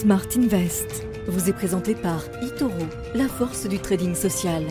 Smart Invest vous est présenté par eToro, la force du trading social.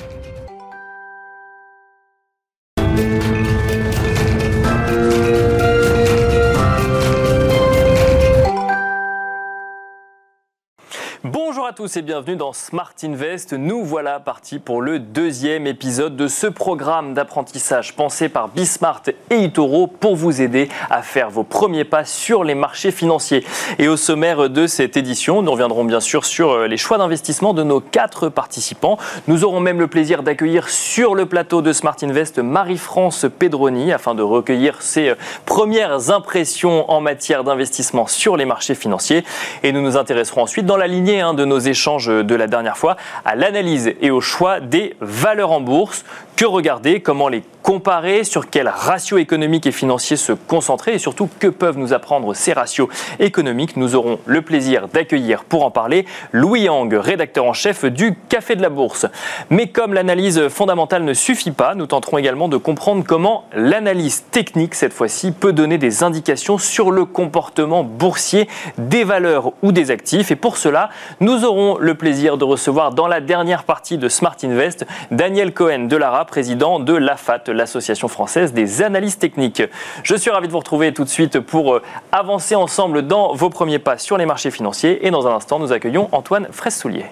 Tous et bienvenue dans Smart Invest. Nous voilà partis pour le deuxième épisode de ce programme d'apprentissage pensé par Bismart et Itoro pour vous aider à faire vos premiers pas sur les marchés financiers. Et au sommaire de cette édition, nous reviendrons bien sûr sur euh, les choix d'investissement de nos quatre participants. Nous aurons même le plaisir d'accueillir sur le plateau de Smart Invest Marie-France Pedroni afin de recueillir ses euh, premières impressions en matière d'investissement sur les marchés financiers. Et nous nous intéresserons ensuite dans la lignée hein, de nos échanges de la dernière fois à l'analyse et au choix des valeurs en bourse. Que regarder Comment les comparer Sur quels ratios économiques et financiers se concentrer Et surtout, que peuvent nous apprendre ces ratios économiques? Nous aurons le plaisir d'accueillir pour en parler Louis Yang, rédacteur en chef du Café de la Bourse. Mais comme l'analyse fondamentale ne suffit pas, nous tenterons également de comprendre comment l'analyse technique, cette fois-ci, peut donner des indications sur le comportement boursier des valeurs ou des actifs. Et pour cela, nous aurons le plaisir de recevoir dans la dernière partie de Smart Invest Daniel Cohen de Lara, président de l'AFAT, l'Association française des analystes techniques. Je suis ravi de vous retrouver tout de suite pour euh, avancer ensemble dans vos premiers pas sur les marchés financiers. Et dans un instant, nous accueillons Antoine Fraisse-Soulier.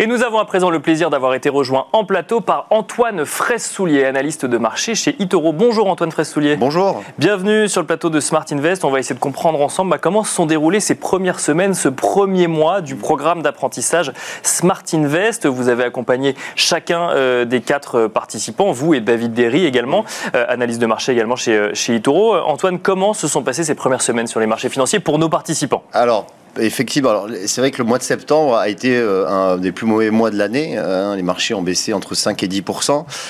Et nous avons à présent le plaisir d'avoir été rejoint en plateau par Antoine Fraisse-Soulier, analyste de marché chez Itoro. Bonjour Antoine Fraisse-Soulier. Bonjour. Bienvenue sur le plateau de Smart Invest. On va essayer de comprendre ensemble bah, comment se sont déroulées ces premières semaines, ce premier mois du programme d'apprentissage Smart Invest. Vous avez accompagné chacun euh, des quatre euh, participants, vous et David Derry également, euh, analyste de marché également chez, chez Itoro. Antoine, comment se sont passées ces premières semaines sur les marchés financiers pour nos participants? Alors, Effectivement, alors c'est vrai que le mois de septembre a été euh, un des plus mauvais mois de l'année. Hein. les marchés ont baissé entre 5 et 10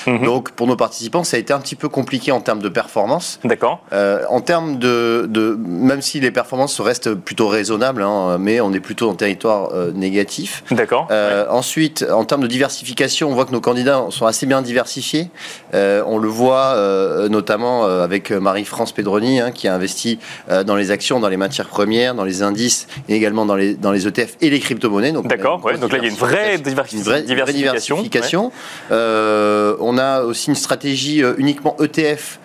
Mhm. Donc pour nos participants, ça a été un petit peu compliqué en termes de performance. D'accord. Euh, en termes de, de- même si les performances restent plutôt raisonnables, hein, mais on est plutôt en territoire euh, négatif. D'accord. Euh, Ensuite, en termes de diversification, on voit que nos candidats sont assez bien diversifiés. Euh, on le voit euh, notamment euh, avec Marie-France Pedroni, hein, qui a investi euh, dans les actions, dans les matières premières, dans les indices et également dans les, dans les ETF et les crypto-monnaies. D'accord, ouais, donc là, il y a une vraie diversification. Une vraie. Euh, on a aussi une stratégie euh, uniquement ETF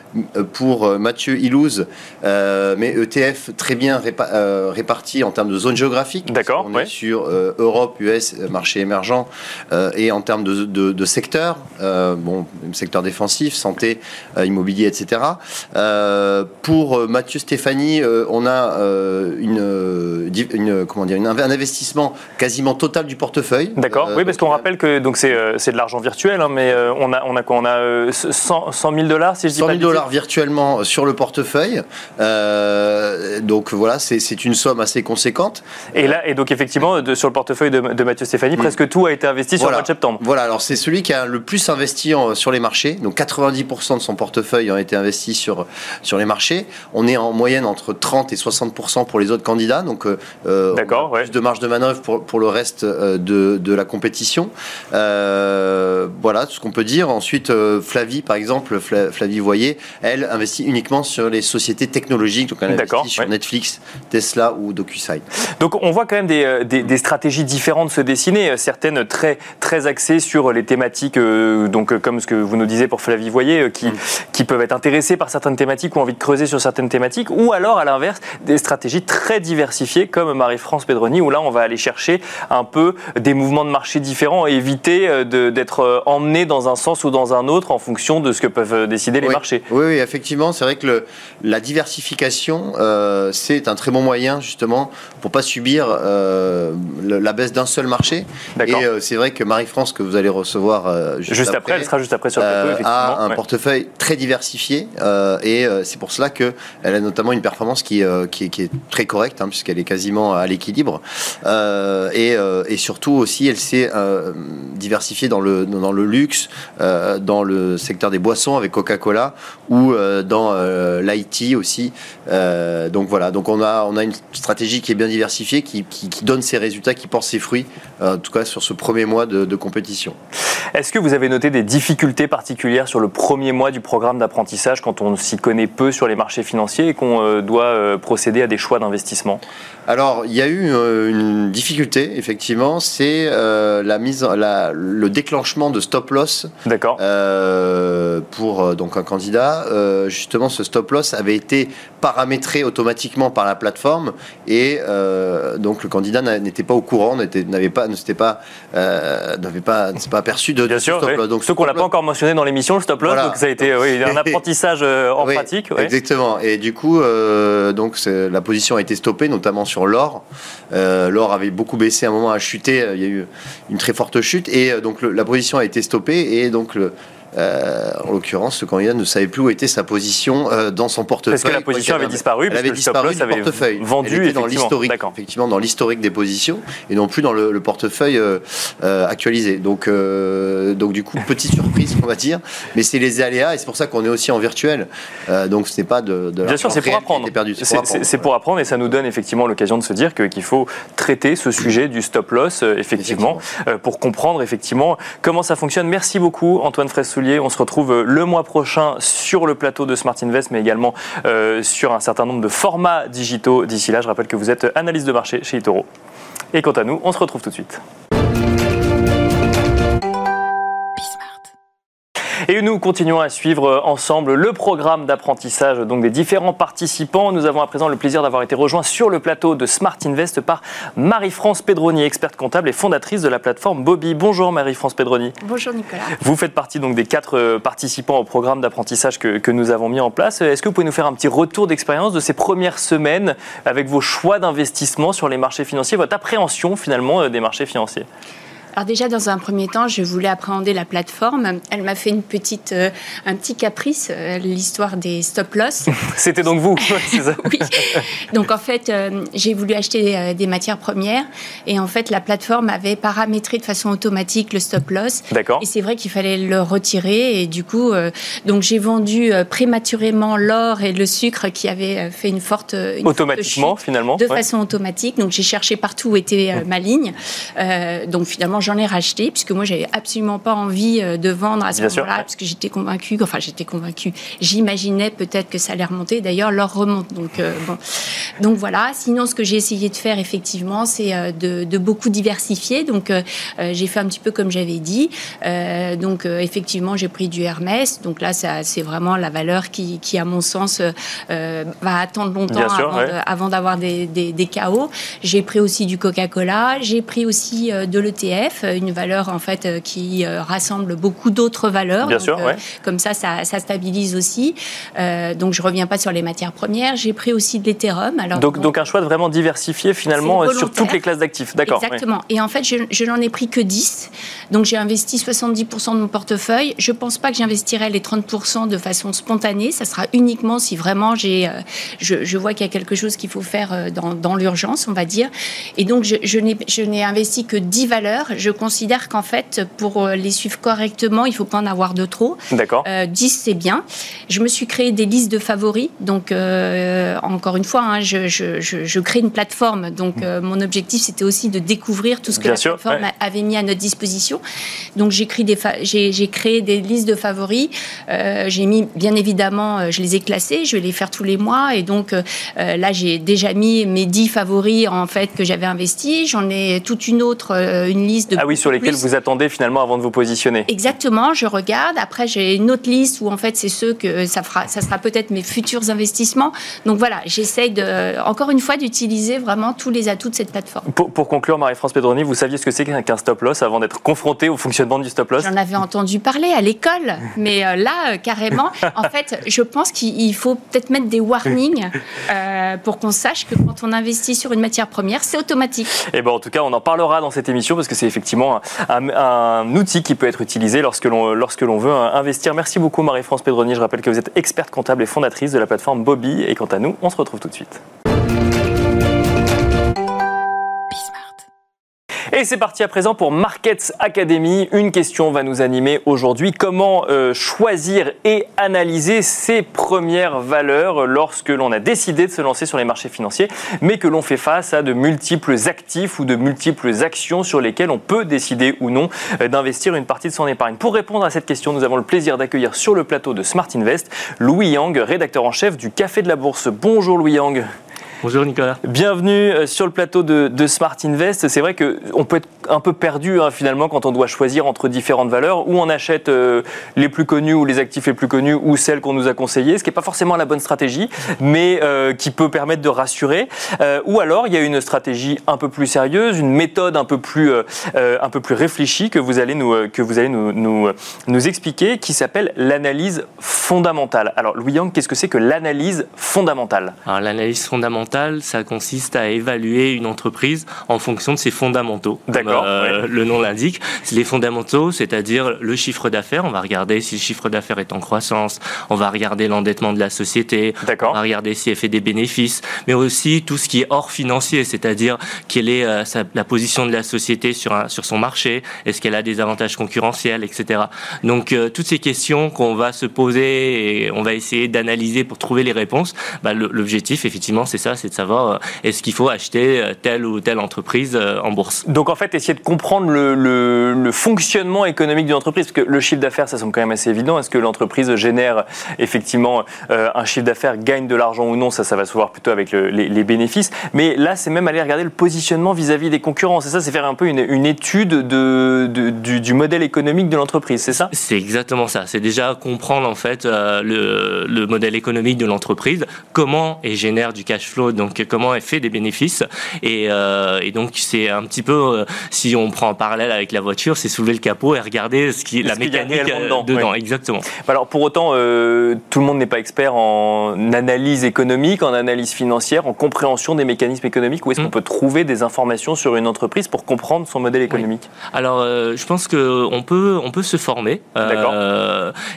pour euh, Mathieu Ilouz, euh, mais ETF très bien répa- euh, réparti en termes de zone géographique. D'accord, On ouais. est sur euh, Europe, US, marché émergent, et en termes de, de, de secteur, bon, secteur défensif, santé, immobilier, etc. Pour Mathieu Stéphanie, on a une, comment dire, une- un investissement quasiment total du portefeuille. D'accord. Oui, parce qu'on rappelle que donc c'est de l'argent virtuel, hein, mais on a on a quoi On a euh, 100, 100 000 dollars, si je dis 100 pas 000 de bêtises. Virtuellement sur le portefeuille. Euh, donc voilà, c'est une somme assez conséquente. Et là, et donc effectivement, de- sur le portefeuille de, de Mathieu Stéphanie, presque tout a été investi sur le mois de septembre. Voilà, alors c'est celui qui a le plus investi en- sur les marchés. Donc 90% de son portefeuille ont été investis sur, sur les marchés. On est en moyenne entre 30 et 60% pour les autres candidats. Donc euh, euh, D'accord, a ouais. plus de marge de manœuvre pour, pour le reste de, de la compétition. Euh, voilà tout ce qu'on peut dire. Ensuite, Flavie, par exemple, Fla- Flavie Voyer, elle investit uniquement sur les sociétés technologiques. Donc elle investit sur ouais. Netflix, Tesla ou DocuSign. Donc on voit quand même des, euh, des- des stratégies différentes se dessiner, euh, certaines très, très axées sur les thématiques, euh, donc comme ce que vous nous disiez pour Flavie Voyer, euh, qui, qui peuvent être intéressées par certaines thématiques ou envie de creuser sur certaines thématiques, ou alors à l'inverse, des stratégies très diversifiées comme Marie-France Pedroni, où là on va aller chercher un peu des mouvements de marché différents et éviter d'être emmené dans un sens ou dans un autre en fonction de ce que peuvent décider les oui. marchés. Oui, oui, effectivement, c'est vrai que le- la diversification, euh, c'est un très bon moyen justement pour pas subir euh, le- la baisse d'un seul marché. Et euh, c'est vrai que Marie-France, que vous allez recevoir juste, Juste après, elle sera juste après sur le plateau, effectivement. a un ouais. portefeuille très diversifié et c'est pour cela que elle a notamment une performance qui, qui, est, qui est très correcte hein, puisqu'elle est quasiment à l'équilibre et, et surtout aussi elle s'est diversifiée dans le, dans le luxe, dans le secteur des boissons avec Coca-Cola ou dans l'IT aussi. donc voilà, donc on a, on a une stratégie qui est bien diversifiée, qui, donne ses résultats, qui porte ses fruits, en tout cas sur ce premier mois de, de compétition. Est-ce que vous avez noté des difficultés particulières sur le premier mois du programme d'apprentissage quand on s'y connaît peu sur les marchés financiers et qu'on doit procéder à des choix d'investissement? Alors, il y a eu euh, une difficulté, effectivement, c'est euh, la mise, la, le déclenchement de stop loss. D'accord. Euh, pour donc un candidat, justement, ce stop loss avait été paramétré automatiquement par la plateforme et donc le candidat n'était pas au courant, n'avait pas, ne s'était pas, n'avait pas, pas aperçu de, Bien sûr, stop loss. Donc, ceux qu'on l'a pas encore mentionné dans l'émission, le stop loss, donc ça a été un apprentissage en pratique. Exactement. Et du coup, donc la position a été stoppée, notamment sur l'or. Euh, l'or avait beaucoup baissé à un moment, a chuté. Il y a eu une très forte chute et euh, donc la position a été stoppée et donc le, euh, en l'occurrence, le candidat ne savait plus où était sa position euh, dans son portefeuille. Parce que la position avait disparu. Elle avait disparu du portefeuille. Vendu Elle était dans l'historique, effectivement, dans l'historique des positions et non plus dans le, portefeuille euh, actualisé. Donc, donc du coup, petite surprise, on va dire. Mais c'est les aléas et c'est pour ça qu'on est aussi en virtuel. donc ce n'est pas de, de Bien sûr, c'est pour apprendre. C'est pour, apprendre et ça nous donne effectivement l'occasion de se dire qu'il faut traiter ce sujet du stop loss effectivement, pour comprendre effectivement comment ça fonctionne. Merci beaucoup Antoine Fressouli on se retrouve euh, le mois prochain sur le plateau de Smart Invest, mais également euh, sur un certain nombre de formats digitaux. D'ici là, je rappelle que vous êtes analyste de marché chez Itoro. Et quant à nous, on se retrouve tout de suite. Et nous continuons à suivre ensemble le programme d'apprentissage donc des différents participants. Nous avons à présent le plaisir d'avoir été rejoints sur le plateau de Smart Invest par Marie-France Pedroni, experte comptable et fondatrice de la plateforme Bobby. Bonjour Marie-France Pedroni. Bonjour Nicolas. Vous faites partie donc des quatre euh, participants au programme d'apprentissage que, que, nous avons mis en place. Est-ce que vous pouvez nous faire un petit retour d'expérience de ces premières semaines avec vos choix d'investissement sur les marchés financiers, votre appréhension finalement euh, des marchés financiers? Alors déjà, dans un premier temps, je voulais appréhender la plateforme. Elle m'a fait une petite, euh, un petit caprice, euh, l'histoire des stop-loss. C'était donc vous, c'est ça Oui. Donc en fait, euh, j'ai voulu acheter des matières premières et en fait, la plateforme avait paramétré de façon automatique le stop-loss. D'accord. Et c'est vrai qu'il fallait le retirer et du coup, donc j'ai vendu prématurément l'or et le sucre qui avaient fait une forte une automatiquement finalement de façon automatique. Donc j'ai cherché partout où était ma ligne. donc finalement j'en ai racheté, puisque moi, j'avais absolument pas envie euh, de vendre à ce moment-là, parce que j'étais convaincue, enfin, j'étais convaincue, j'imaginais peut-être que ça allait remonter. D'ailleurs, l'or remonte. Donc, euh, bon. donc voilà. Sinon, ce que j'ai essayé de faire, effectivement, c'est euh, de, beaucoup diversifier. Donc, j'ai fait un petit peu comme j'avais dit. donc, effectivement, j'ai pris du Hermès. Donc là, c'est vraiment la valeur qui, qui à mon sens, va attendre longtemps avant, d'avoir des, des, des chaos. J'ai pris aussi du Coca-Cola. J'ai pris aussi de l'ETF une valeur en fait euh, qui euh, rassemble beaucoup d'autres valeurs. Bien sûr, euh, Comme ça, ça, stabilise aussi. donc je reviens pas sur les matières premières. J'ai pris aussi de l'Ethereum. Alors donc, donc un choix de vraiment diversifié finalement sur toutes les classes d'actifs. D'accord. Exactement. Et en fait, je, je n'en ai pris que 10. Donc j'ai investi 70% de mon portefeuille. Je pense pas que j'investirai les 30% de façon spontanée. Ça sera uniquement si vraiment j'ai, je, je, vois qu'il y a quelque chose qu'il faut faire dans, dans l'urgence, on va dire. Et donc je, je n'ai investi que 10 valeurs je considère qu'en fait, pour euh, les suivre correctement, il ne faut pas en avoir de trop. D'accord. 10, euh, c'est bien. Je me suis créé des listes de favoris. Donc, euh, encore une fois, hein, je, crée une plateforme. Donc, mon objectif, c'était aussi de découvrir tout ce que la plateforme avait mis à notre disposition. Donc, j'ai créé des, listes de favoris. j'ai mis, bien évidemment, je les ai classés. Je vais les faire tous les mois. Et donc, là, j'ai déjà mis mes 10 favoris, en fait, que j'avais investis. J'en ai toute une autre, une liste ah oui, sur lesquels vous attendez finalement avant de vous positionner. Exactement, je regarde. Après, j'ai une autre liste où en fait, c'est ceux que ça fera, ça sera peut-être mes futurs investissements. Donc voilà, j'essaye de, encore une fois, d'utiliser vraiment tous les atouts de cette plateforme. Pour, conclure, Marie-France Pedroni, vous saviez ce que c'est qu'un stop loss avant d'être confronté au fonctionnement du stop loss? J'en avais entendu parler à l'école, mais euh, là, euh, carrément, en fait, je pense qu'il faut peut-être mettre des warnings euh, pour qu'on sache que quand on investit sur une matière première, c'est automatique. Et eh ben, en tout cas, on en parlera dans cette émission parce que c'est effectivement un, outil qui peut être utilisé lorsque l'on, lorsque veut investir. Merci beaucoup Marie-France Pedroni. Je rappelle que vous êtes experte comptable et fondatrice de la plateforme Bobby. Et quant à nous, on se retrouve tout de suite. Et c'est parti à présent pour Markets Academy. Une question va nous animer aujourd'hui. Comment euh, choisir et analyser ses premières valeurs lorsque l'on a décidé de se lancer sur les marchés financiers, mais que l'on fait face à de multiples actifs ou de multiples actions sur lesquelles on peut décider ou non euh, d'investir une partie de son épargne? Pour répondre à cette question, nous avons le plaisir d'accueillir sur le plateau de Smart Invest Louis Yang, rédacteur en chef du Café de la Bourse. Bonjour Louis Yang. Bonjour Nicolas. Bienvenue euh, sur le plateau de, Smart Invest. C'est vrai qu'on peut être un peu perdu hein, finalement quand on doit choisir entre différentes valeurs, où on achète euh, les plus connus ou les actifs les plus connus ou celles qu'on nous a conseillées, ce qui n'est pas forcément la bonne stratégie, mais euh, qui peut permettre de rassurer. ou alors il y a une stratégie un peu plus sérieuse, une méthode un peu plus, un peu plus réfléchie que vous allez nous, que vous allez nous, nous, nous expliquer, qui s'appelle l'analyse fondamentale. Alors Louis Yang, qu'est-ce que c'est que l'analyse fondamentale? Alors l'analyse fondamentale, ça consiste à évaluer une entreprise en fonction de ses fondamentaux. D'accord. Euh, le nom l'indique. Les fondamentaux, c'est-à-dire le chiffre d'affaires. On va regarder si le chiffre d'affaires est en croissance. On va regarder l'endettement de la société. D'accord. On va regarder si elle fait des bénéfices. Mais aussi tout ce qui est hors financier, c'est-à-dire quelle est euh, la position de la société sur, un, sur son marché. Est-ce qu'elle a des avantages concurrentiels, etc. Donc euh, toutes ces questions qu'on va se poser et on va essayer d'analyser pour trouver les réponses. Bah, l'objectif, effectivement, c'est ça, c'est de savoir euh, est-ce qu'il faut acheter euh, telle ou telle entreprise euh, en bourse. Donc en fait, essayer de comprendre le, fonctionnement économique d'une entreprise, parce que le chiffre d'affaires, ça semble quand même assez évident. Est-ce que l'entreprise génère effectivement un chiffre d'affaires, gagne de l'argent ou non Ça, ça va se voir plutôt avec les, bénéfices. Mais là, c'est même aller regarder le positionnement vis-à-vis des concurrents. C'est ça, c'est faire un peu une, étude de, du, modèle économique de l'entreprise, c'est ça? C'est exactement ça. C'est déjà comprendre en fait le, le modèle économique de l'entreprise, comment elle génère du cash flow donc comment elle fait des bénéfices. Et, euh, donc c'est un petit peu, euh, si on prend en parallèle avec la voiture, c'est soulever le capot et regarder ce qui, la mécanique euh, dedans. dedans Exactement. Alors pour autant, tout le monde n'est pas expert en analyse économique, en analyse financière, en compréhension des mécanismes économiques. Où est-ce qu'on hmm. peut trouver des informations sur une entreprise pour comprendre son modèle économique? Alors je pense qu'on peut, on peut se former. D'accord.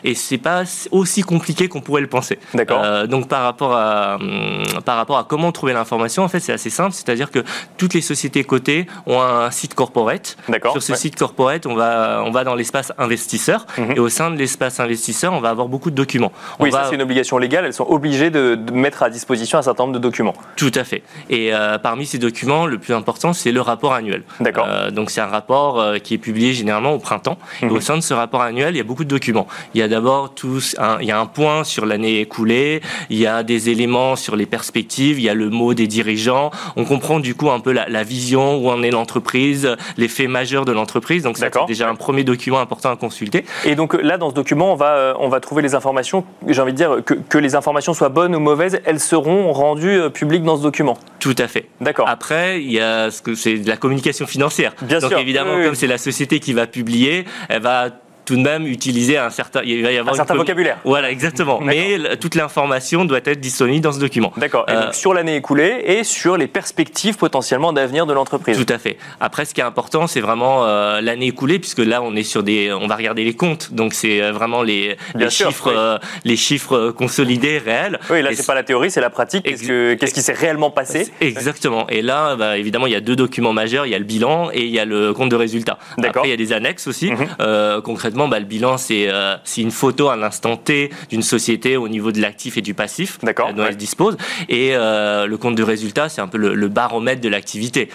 et c'est pas aussi compliqué qu'on pourrait le penser. D'accord. donc par rapport à, hum, par rapport à comment trouver l'information En fait, c'est assez simple, c'est-à-dire que toutes les sociétés cotées ont un site corporate. Sur ce site corporate, on va, on va dans l'espace investisseur mhm. et au sein de l'espace investisseur, on va avoir beaucoup de documents. oui, ça c'est une obligation légale, elles sont obligées de, mettre à disposition un certain nombre de documents. Tout à fait. Et euh, parmi ces documents, le plus important, c'est le rapport annuel. D'accord. Euh, donc c'est un rapport euh, qui est publié généralement au printemps. Et mhm. au sein de ce rapport annuel, il y a beaucoup de documents. Il y a d'abord tous, un, il y a un point sur l'année écoulée, il y a des éléments sur les perspectives, il y a le mot des dirigeants. On comprend du coup un peu la, vision, où en est l'entreprise, les faits majeurs de l'entreprise. Donc c'est déjà un premier document important à consulter. Et donc là, dans ce document, on va, euh, on va trouver les informations, j'ai envie de dire, que, que, les informations soient bonnes ou mauvaises, elles seront rendues euh, publiques dans ce document. Tout à fait. D'accord. Après, il y a ce que c'est de la communication financière. Bien donc évidemment, comme c'est la société qui va publier, elle va tout de même utiliser un certain, il va y avoir un certain vocabulaire. Voilà, exactement. Mais toute l'information doit être disponible dans ce document. D'accord. Et donc euh, sur l'année écoulée et sur les perspectives potentiellement d'avenir de l'entreprise. Tout à fait. Après, ce qui est important, c'est vraiment euh, l'année écoulée, puisque là, on est sur des, on va regarder les comptes. Donc c'est euh, vraiment les, les chiffres, les chiffres consolidés réels. Oui, là, c'est pas la théorie, c'est la pratique. Qu'est-ce qui s'est réellement passé Exactement. Et là, bah, évidemment, il y a deux documents majeurs. Il y a le bilan et il y a le compte de résultat. D'accord. Après, il y a des annexes aussi. Mhm. concrètement bah, le bilan, euh, c'est une photo à l'instant T d'une société au niveau de l'actif et du passif dont elle dispose. Et euh, le compte de résultat, c'est un peu le, baromètre de l'activité.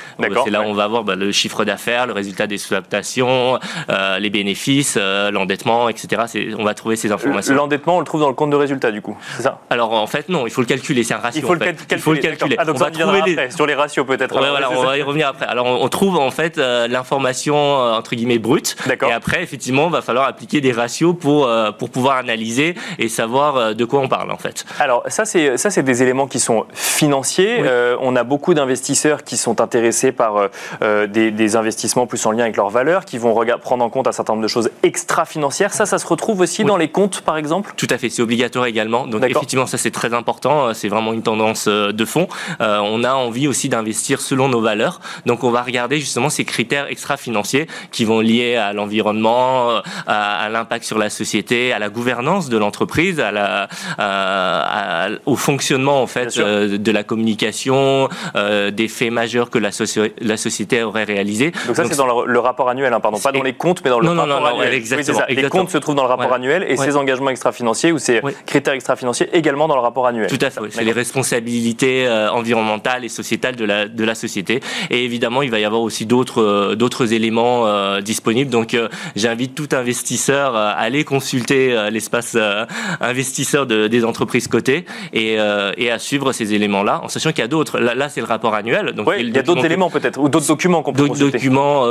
C'est là où on va voir bah, le chiffre d'affaires, le résultat des exploitations, euh, les bénéfices, l'endettement, etc. On va trouver ces informations. L'endettement, on le trouve dans le compte de résultat, du coup, c'est ça? Alors en fait, non, il faut le calculer, c'est un ratio. Il faut, le, calculer. il faut le calculer. Ah, donc on va trouver les... sur les ratios peut-être. voilà, on va y revenir après. Alors on, trouve en fait l'information entre guillemets brute. Et après, effectivement, il va falloir appliquer des ratios pour, euh, pour pouvoir analyser et savoir euh, de quoi on parle en fait. Alors ça c'est ça c'est des éléments qui sont financiers. Euh, on a beaucoup d'investisseurs qui sont intéressés par des, des, investissements plus en lien avec leurs valeurs, qui vont prendre en compte un certain nombre de choses extra-financières. Ça, ça se retrouve aussi dans les comptes par exemple? Tout à fait, c'est obligatoire également. Donc effectivement ça c'est très important, c'est vraiment une tendance de fond. on a envie aussi d'investir selon nos valeurs. Donc on va regarder justement ces critères extra-financiers qui vont lier à l'environnement, à, l'impact sur la société, à la gouvernance de l'entreprise, à la, au fonctionnement en fait de la communication, des faits majeurs que la, la société aurait réalisés. Donc ça, c'est dans le, rapport annuel, hein, pardon, pas dans les comptes, mais dans le rapport non, non, annuel. Exactement, Les comptes se trouvent dans le rapport annuel et ces engagements extra-financiers ou ces critères extra-financiers également dans le rapport annuel. Tout à fait. C'est les responsabilités environnementales et sociétales de la, de la société. Et évidemment, il va y avoir aussi d'autres euh, d'autres éléments euh, disponibles. Donc, euh, j'invite tout investisseur à aller consulter l'espace investisseur de, des entreprises cotées et, et à suivre ces éléments-là, en sachant qu'il y a d'autres. Là, c'est le rapport annuel. Donc, il y a d'autres éléments peut-être ou d'autres documents qu'on peut D'autres documents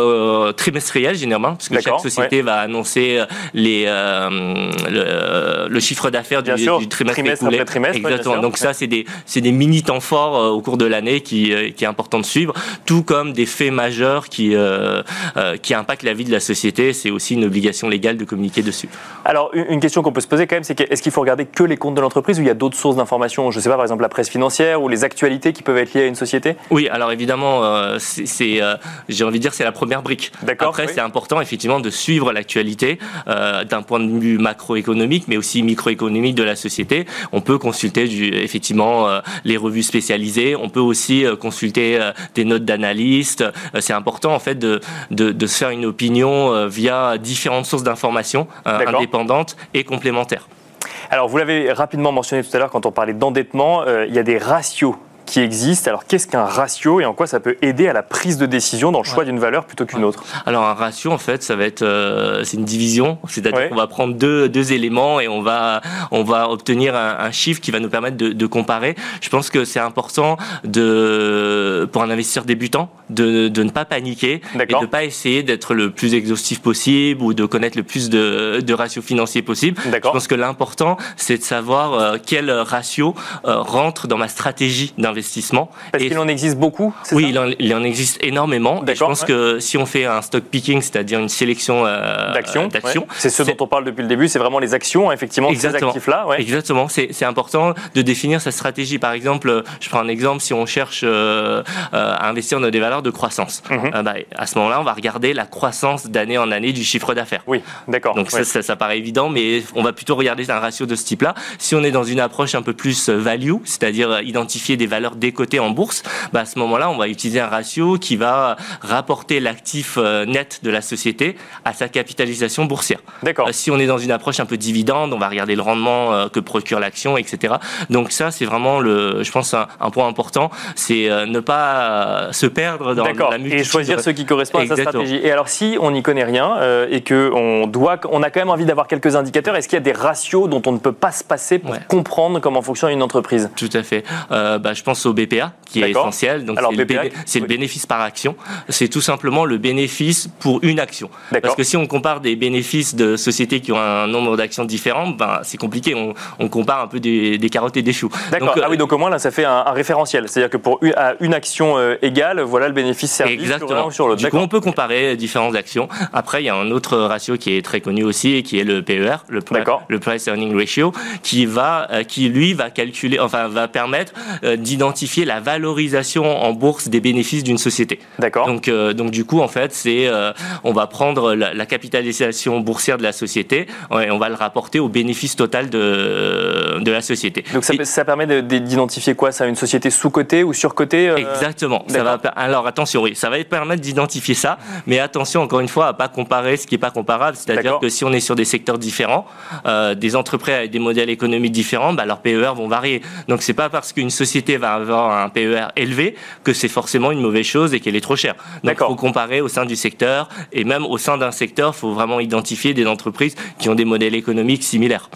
trimestriels généralement, parce que chaque société va annoncer les le, chiffre d'affaires du, du, trimestre, écoulé. Trimestre, Exactement. Donc ça, c'est des des mini temps forts au cours de l'année qui qui est important de suivre, tout comme des faits majeurs qui, euh, euh, qui impactent la vie de la société. C'est aussi une obligation légale de communiquer dessus. Alors, une question qu'on peut se poser quand même, c'est est-ce qu'il faut regarder que les comptes de l'entreprise ou il y a d'autres sources d'informations? Je ne sais pas, par exemple la presse financière ou les actualités qui peuvent être liées à une société? Oui, alors évidemment, euh, c'est, j'ai envie de dire, c'est la première brique. D'accord. Après, c'est important effectivement de suivre l'actualité d'un point de vue macroéconomique, mais aussi microéconomique de la société. On peut consulter du, effectivement les revues spécialisées. On peut aussi consulter des notes d'analystes. c'est important en fait de, de, se faire une opinion euh, via différentes sources d'informations euh, indépendantes et complémentaires. Alors, vous l'avez rapidement mentionné tout à l'heure quand on parlait d'endettement, euh, il y a des ratios qui existe. Alors qu'est-ce qu'un ratio et en quoi ça peut aider à la prise de décision dans le choix d'une valeur plutôt qu'une autre? Alors un ratio en fait ça va être euh, c'est une division, c'est-à-dire qu'on va prendre deux, deux éléments et on va on va obtenir un, chiffre qui va nous permettre de, de comparer. Je pense que c'est important de pour un investisseur débutant de, de ne pas paniquer et de ne pas essayer d'être le plus exhaustif possible ou de connaître le plus de, de ratios financiers possible. Je pense que l'important c'est de savoir euh, quel ratio euh, rentre dans ma stratégie d'investissement parce qu'il en existe beaucoup Oui, il, en, existe énormément. je pense que si on fait un stock picking, c'est-à-dire une sélection euh, d'actions, c'est ce dont on parle depuis le début, c'est vraiment les actions, hein, effectivement, Exactement. ces actifs-là. Exactement, c'est important de définir sa stratégie. Par exemple, je prends un exemple, si on cherche euh, euh, à investir dans des valeurs de croissance, mhm. bah, à ce moment-là, on va regarder la croissance d'année en année du chiffre d'affaires. Oui, d'accord. Donc ça, ça, paraît évident, mais on va plutôt regarder un ratio de ce type-là. Si on est dans une approche un peu plus value, c'est-à-dire identifier des valeurs décoté en bourse, bah à ce moment-là, on va utiliser un ratio qui va rapporter l'actif euh, net de la société à sa capitalisation boursière. D'accord. Euh, si on est dans une approche un peu dividende, on va regarder le rendement euh, que procure l'action, etc. Donc ça, c'est vraiment le, je pense, un, point important, c'est ne pas se perdre dans, la multitude. Et choisir ce qui correspond à sa stratégie. Et alors, si on n'y connaît rien et que on doit, on a quand même envie d'avoir quelques indicateurs, est-ce qu'il y a des ratios dont on ne peut pas se passer pour comprendre comment fonctionne une entreprise? Tout à fait. bah, je pense au BPA, qui est essentiel. Donc c'est le, bénéfice par action. C'est tout simplement le bénéfice pour une action. Parce que si on compare des bénéfices de sociétés qui ont un nombre d'actions différentes, ben, c'est compliqué. On, compare un peu des, carottes et des choux. D'accord. ah oui, donc au moins là, ça fait un, référentiel. C'est-à-dire que pour une, à une action euh, égale, voilà le bénéfice service Exactement. sur l'autre. Du coup, on peut comparer différentes actions. Après, il y a un autre ratio qui est très connu aussi, et qui est le PER, le, le Price Earning Ratio, qui va, euh, qui lui va calculer, enfin va permettre euh, d'identifier la valorisation en bourse des bénéfices d'une société. D'accord. Donc, euh, donc du coup, en fait, c'est euh, on va prendre la, capitalisation boursière de la société et on va le rapporter au bénéfice total de, de la société. Donc ça, ça permet d'identifier quoi Ça une société sous-cotée ou sur-cotée euh Exactement. Ça va, alors attention, oui, ça va permettre d'identifier ça, mais attention encore une fois à pas comparer ce qui est pas comparable. C'est-à-dire que si on est sur des secteurs différents, des entreprises avec des modèles économiques différents, bah, leurs PER vont varier. Donc c'est pas parce qu'une société va avoir un PER élevé que c'est forcément une mauvaise chose et qu'elle est trop chère. Donc il faut comparer au sein du secteur et même au sein d'un secteur, il faut vraiment identifier des entreprises qui ont des modèles économiques similaires.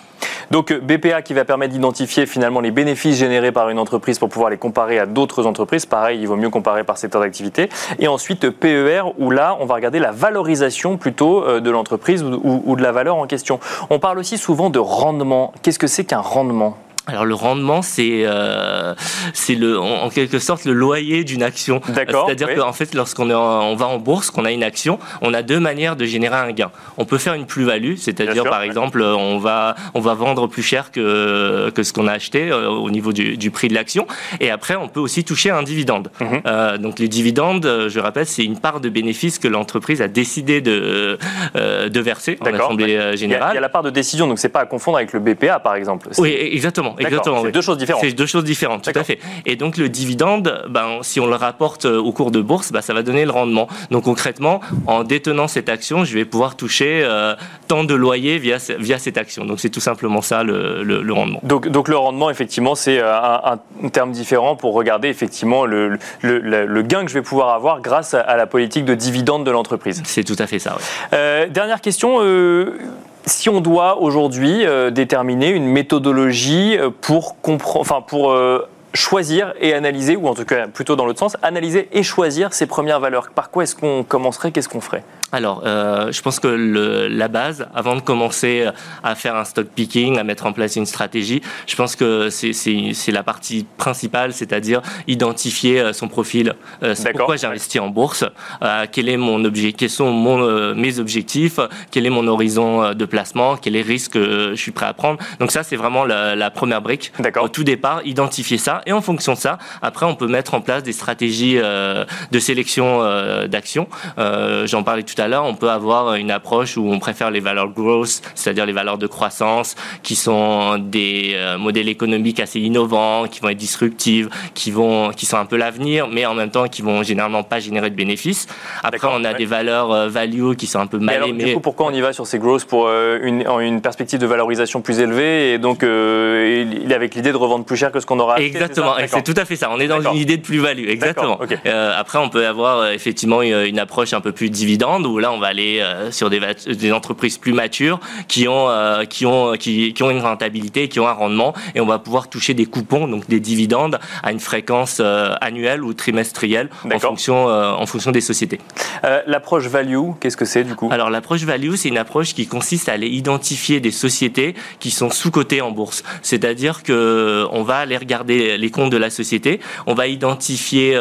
Donc BPA qui va permettre d'identifier finalement les bénéfices générés par une entreprise pour pouvoir les comparer à d'autres entreprises. Pareil, il vaut mieux comparer par secteur d'activité. Et ensuite PER où là, on va regarder la valorisation plutôt euh, de l'entreprise ou de la valeur en question. On parle aussi souvent de rendement. Qu'est-ce que c'est qu'un rendement? Alors le rendement, c'est euh, c'est le en, quelque sorte le loyer d'une action. D'accord. C'est-à-dire qu'en fait, lorsqu'on on va en bourse, qu'on a une action, on a deux manières de générer un gain. On peut faire une plus-value, c'est-à-dire par exemple, on va on va vendre plus cher que que ce qu'on a acheté euh, au niveau du, du prix de l'action. Et après, on peut aussi toucher un dividende. Mhm. euh, donc les dividendes, je rappelle, c'est une part de bénéfice que l'entreprise a décidé de euh, de verser en assemblée générale. Il y, a, la part de décision, donc c'est pas à confondre avec le BPA par exemple. Oui, exactement. Exactement. C'est deux choses différentes. C'est deux choses différentes, tout à fait. Et donc le dividende, ben, si on le rapporte euh, au cours de bourse, ben, ça va donner le rendement. Donc concrètement, en détenant cette action, je vais pouvoir toucher euh, tant de loyers via, via cette action. Donc c'est tout simplement ça le, le, rendement. Donc, donc le rendement, effectivement, c'est euh, un, un, terme différent pour regarder effectivement le, le, gain que je vais pouvoir avoir grâce à la politique de dividende de l'entreprise. C'est tout à fait ça. Euh, dernière question. Euh, si on doit aujourd'hui euh, déterminer une méthodologie euh, pour comprendre, enfin pour euh, choisir et analyser, ou en tout cas plutôt dans l'autre sens, analyser et choisir ces premières valeurs. Par quoi est-ce qu'on commencerait Qu'est-ce qu'on ferait? Alors, euh, je pense que le, la base, avant de commencer à faire un stock picking, à mettre en place une stratégie, je pense que c'est la partie principale, c'est-à-dire identifier euh, son profil. Euh, pourquoi j'investis en bourse euh, Quel est mon objet Quels sont mon, euh, mes objectifs? Quel est mon horizon de placement? Quels les risques je suis prêt à prendre? Donc ça, c'est vraiment la, la, première brique. Au tout départ, identifier ça. Et en fonction de ça, après, on peut mettre en place des stratégies de sélection d'actions. J'en parlais tout à l'heure, on peut avoir une approche où on préfère les valeurs growth, c'est-à-dire les valeurs de croissance, qui sont des euh, modèles économiques assez innovants, qui vont être disruptifs, qui vont, qui sont un peu l'avenir, mais en même temps qui vont généralement pas générer de bénéfices. Après, on a des valeurs euh, value qui sont un peu mal alors, aimées. Du coup, pourquoi on y va sur ces growth pour euh, une, une, perspective de valorisation plus élevée et donc avec l'idée de revendre plus cher que ce qu'on aura acheté Exactement, c'est tout à fait ça. On est dans une idée de plus-value, exactement. après, on peut avoir effectivement une approche un peu plus dividende où là on va aller euh, sur des, des, entreprises plus matures qui ont, euh, qui, ont, qui, qui, ont une rentabilité, qui ont un rendement, et on va pouvoir toucher des coupons, donc des dividendes, à une fréquence euh, annuelle ou trimestrielle en fonction, en fonction des sociétés. l'approche value, qu'est-ce que c'est du coup? Alors l'approche value, c'est une approche qui consiste à aller identifier des sociétés qui sont sous-cotées en bourse. C'est-à-dire que on va aller regarder les comptes de la société, on va identifier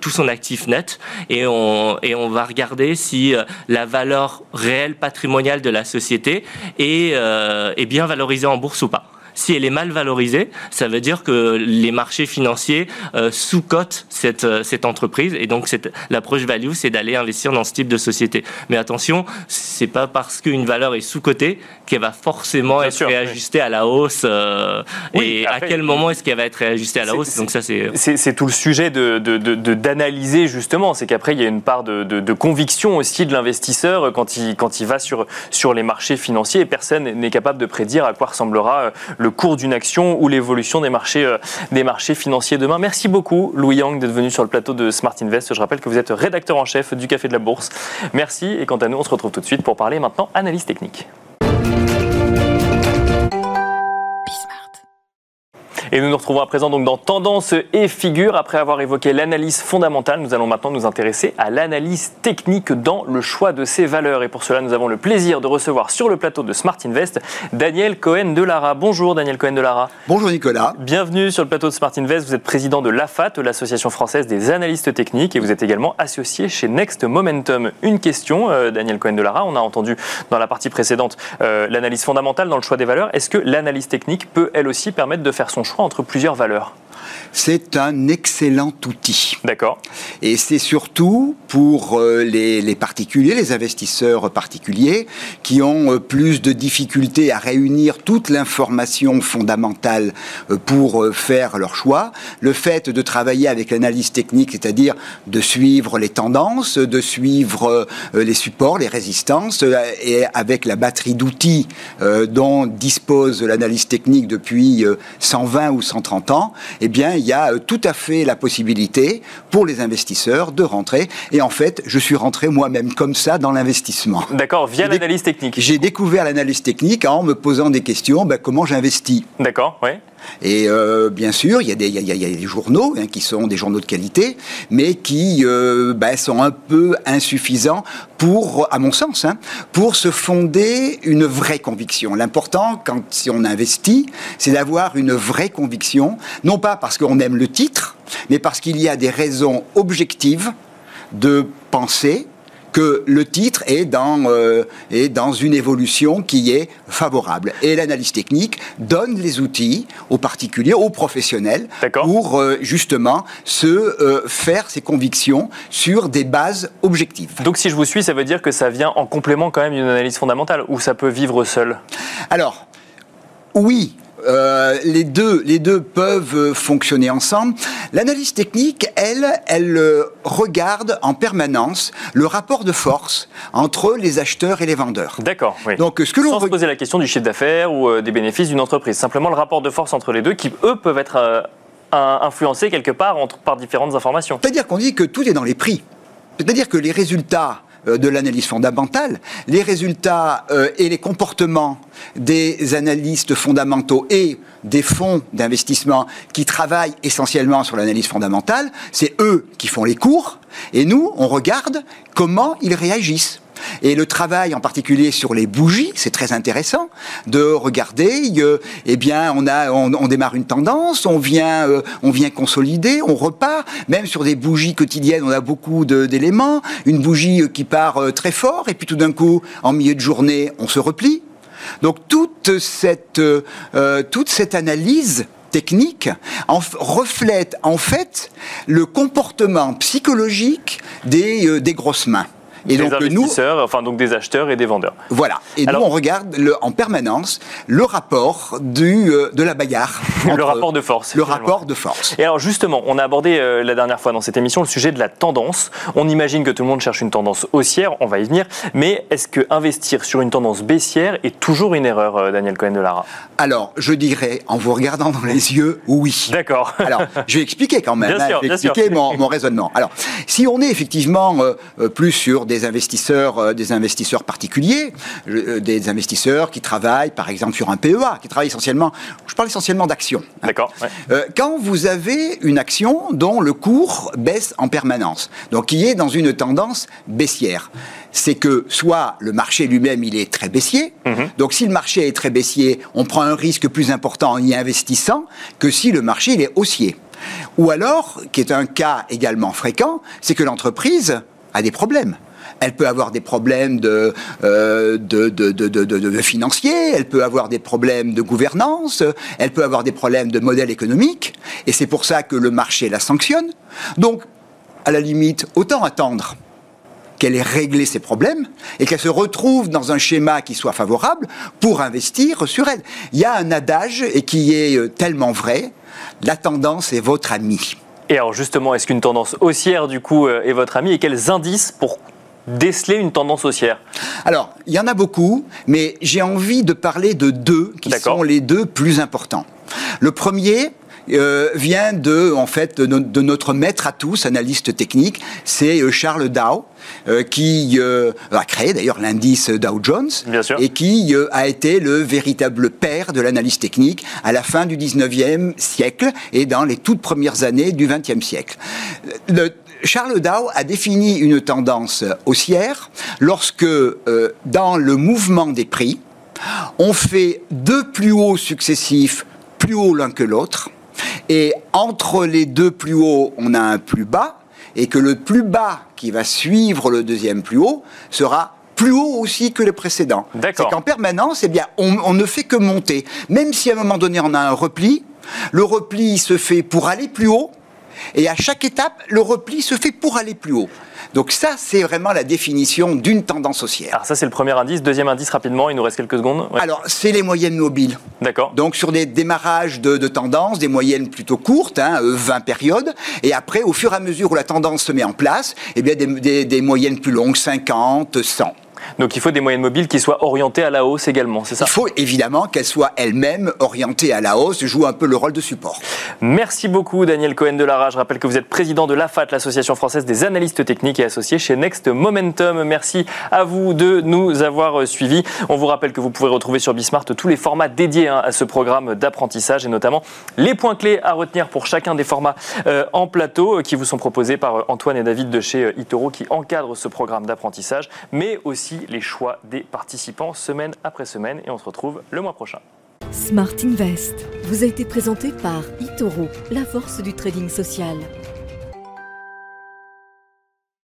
tout son actif net et on, et on va regarder si la valeur réelle patrimoniale de la société est, euh, est bien valorisée en bourse ou pas. Si elle est mal valorisée, ça veut dire que les marchés financiers euh, sous-cotent cette, euh, cette entreprise. Et donc, l'approche value, c'est d'aller investir dans ce type de société. Mais attention, c'est pas parce qu'une valeur est sous-cotée qu'elle va forcément être réajustée à la hausse. Euh, et à quel moment est-ce qu'elle va être réajustée à la hausse? Donc ça, c'est... C'est tout le sujet d'analyser, de, de, justement. C'est qu'après, il y a une part de, conviction aussi de l'investisseur quand il, quand il va sur, sur les marchés financiers. Et personne n'est capable de prédire à quoi ressemblera le cours d'une action ou l'évolution des marchés, euh, des marchés financiers demain. Merci beaucoup, Louis Yang, d'être venu sur le plateau de Smart Invest. Je rappelle que vous êtes rédacteur en chef du Café de la Bourse. Merci. Et quant à nous, on se retrouve tout de suite pour parler maintenant analyse technique. Et nous nous retrouvons à présent donc dans Tendance et Figure. Après avoir évoqué l'analyse fondamentale, nous allons maintenant nous intéresser à l'analyse technique dans le choix de ces valeurs. Et pour cela, nous avons le plaisir de recevoir sur le plateau de Smart Invest Daniel Cohen de Lara. Bonjour Daniel Cohen de Lara. Bonjour Nicolas. Bienvenue sur le plateau de Smart Invest. Vous êtes président de l'AFAT, l'Association française des analystes techniques, et vous êtes également associé chez Next Momentum. Une question, euh, Daniel Cohen de Lara. On a entendu dans la partie précédente euh, l'analyse fondamentale dans le choix des valeurs. Est-ce que l'analyse technique peut elle aussi permettre de faire son choix? Entre plusieurs valeurs c'est un excellent outil. D'accord. Et c'est surtout pour euh, les, particuliers, les investisseurs particuliers, qui ont euh, plus de difficultés à réunir toute l'information fondamentale euh, pour faire leur choix. Le fait de travailler avec l'analyse technique, c'est-à-dire de suivre les tendances, de suivre les supports, les résistances, et avec la batterie d'outils dont dispose l'analyse technique depuis 120 ou 130 ans, eh bien, il y a euh, tout à fait la possibilité pour les investisseurs de rentrer. Et en fait, je suis rentré moi-même comme ça dans l'investissement. D'accord, via l'analyse technique. J'ai découvert l'analyse technique en me posant des questions, ben, comment j'investis? D'accord, oui. Et euh, bien sûr, il y, a des, journaux hein, qui sont des journaux de qualité, mais qui euh, ben, sont un peu insuffisants pour, à mon sens, hein, pour se fonder une vraie conviction. L'important, quand si on investit, c'est d'avoir une vraie conviction, non pas parce qu'on aime le titre, mais parce qu'il y a des raisons objectives de penser que le titre est dans, euh, est dans une évolution qui est favorable. Et l'analyse technique donne les outils aux particuliers, aux professionnels, pour euh, justement se euh, faire ses convictions sur des bases objectives. Donc si je vous suis, ça veut dire que ça vient en complément quand même d'une analyse fondamentale, ou ça peut vivre seul? Alors, oui, euh, les, deux, les deux peuvent euh, fonctionner ensemble. L'analyse technique, elle, elle euh, regarde en permanence le rapport de force entre les acheteurs et les vendeurs. D'accord. Oui. Donc, ce que l'on sans se poser la question du chiffre d'affaires ou des bénéfices d'une entreprise, simplement le rapport de force entre les deux, qui eux peuvent être influencés quelque part entre, par différentes informations. C'est-à-dire qu'on dit que tout est dans les prix. C'est-à-dire que les résultats de l'analyse fondamentale, les résultats euh, et les comportements des analystes fondamentaux et des fonds d'investissement qui travaillent essentiellement sur l'analyse fondamentale, c'est eux qui font les cours, et nous, on regarde comment ils réagissent. Et le travail en particulier sur les bougies, c'est très intéressant de regarder. eh bien, on, a, on, démarre une tendance, on vient, euh, on vient consolider, on repart. Même sur des bougies quotidiennes, on a beaucoup d'éléments. Une bougie euh, qui part euh, très fort, et puis tout d'un coup, en milieu de journée, on se replie. Donc toute cette, toute cette analyse technique reflète en fait le comportement psychologique des, des grosses mains. Et des donc investisseurs, nous, enfin donc des acheteurs et des vendeurs. Voilà. Et nous, on regarde le, en permanence le rapport du, euh, de la bagarre. le rapport de force. Le rapport de force. Et alors justement, on a abordé euh, la dernière fois dans cette émission le sujet de la tendance. On imagine que tout le monde cherche une tendance haussière, on va y venir. Mais est-ce que investir sur une tendance baissière est toujours une erreur, euh, Daniel Cohen de Lara? Alors, je dirais, en vous regardant dans les yeux, oui. D'accord. alors, je vais expliquer quand même. Bien hein, sûr, je vais expliquer mon, mon, raisonnement. Alors, si on est effectivement plus sur des investisseurs, euh, des investisseurs particuliers, euh, des investisseurs qui travaillent, par exemple, sur un PEA, qui travaillent essentiellement. Je parle essentiellement d'actions. Hein. D'accord. Euh, quand vous avez une action dont le cours baisse en permanence, donc qui est dans une tendance baissière, c'est que soit le marché lui-même il est très baissier, mhm. donc si le marché est très baissier, on prend un risque plus important en y investissant que si le marché il est haussier. Ou alors, qui est un cas également fréquent, c'est que l'entreprise a des problèmes elle peut avoir des problèmes de, euh, de, financiers, elle peut avoir des problèmes de gouvernance, elle peut avoir des problèmes de modèle économique, et c'est pour ça que le marché la sanctionne. Donc, à la limite, autant attendre qu'elle ait réglé ses problèmes et qu'elle se retrouve dans un schéma qui soit favorable pour investir sur elle. Il y a un adage et qui est euh, tellement vrai, la tendance est votre ami. Et alors justement, est-ce qu'une tendance haussière du coup euh, est votre ami et quels indices pour déceler une tendance haussière Alors, il y en a beaucoup, mais j'ai envie de parler de deux qui sont les deux plus importants. Le premier, euh, vient de, en fait, de, notre maître à tous, analyste technique, c'est euh, Charles Dow, euh, qui a créé d'ailleurs l'indice Dow Jones et qui a été le véritable père de l'analyse technique à la fin du 19e siècle et dans les toutes premières années du 20e siècle. Le, Charles Dow a défini une tendance haussière lorsque, euh, dans le mouvement des prix, on fait deux plus hauts successifs, plus hauts l'un que l'autre, et entre les deux plus hauts, on a un plus bas, et que le plus bas qui va suivre le deuxième plus haut sera plus haut aussi que le précédent. C'est qu'en permanence, eh bien, on, on ne fait que monter. Même si à un moment donné on a un repli, le repli se fait pour aller plus haut, et à chaque étape, le repli se fait pour aller plus haut. Donc ça, c'est vraiment la définition d'une tendance haussière. Alors ça, c'est le premier indice. Deuxième indice, rapidement, il nous reste quelques secondes. Alors, c'est les moyennes mobiles. D'accord. Donc sur des démarrages de, tendance, des moyennes plutôt courtes, 20 hein, périodes, et après, au fur et à mesure où la tendance se met en place, eh bien des, des moyennes plus longues, 50, 100. Donc il faut des moyennes mobiles qui soient orientées à la hausse également, c'est ça Il faut évidemment qu'elles soient elles-mêmes orientées à la hausse, jouent un peu le rôle de support. Merci beaucoup Daniel Cohen de Lara. Je rappelle que vous êtes président de l'AFAT, l'Association française des analystes techniques et associé chez Next Momentum. Merci à vous de nous avoir suivis. On vous rappelle que vous pouvez retrouver sur Bismart tous les formats dédiés hein, à ce programme d'apprentissage et notamment les points clés à retenir pour chacun des formats euh, en plateau euh, qui vous sont proposés par euh, Antoine et David de chez Itoro qui encadrent ce programme d'apprentissage, mais les choix des participants semaine après semaine. Et on se retrouve le mois prochain. Smart Invest vous a été présenté par Itoro, la force du trading social.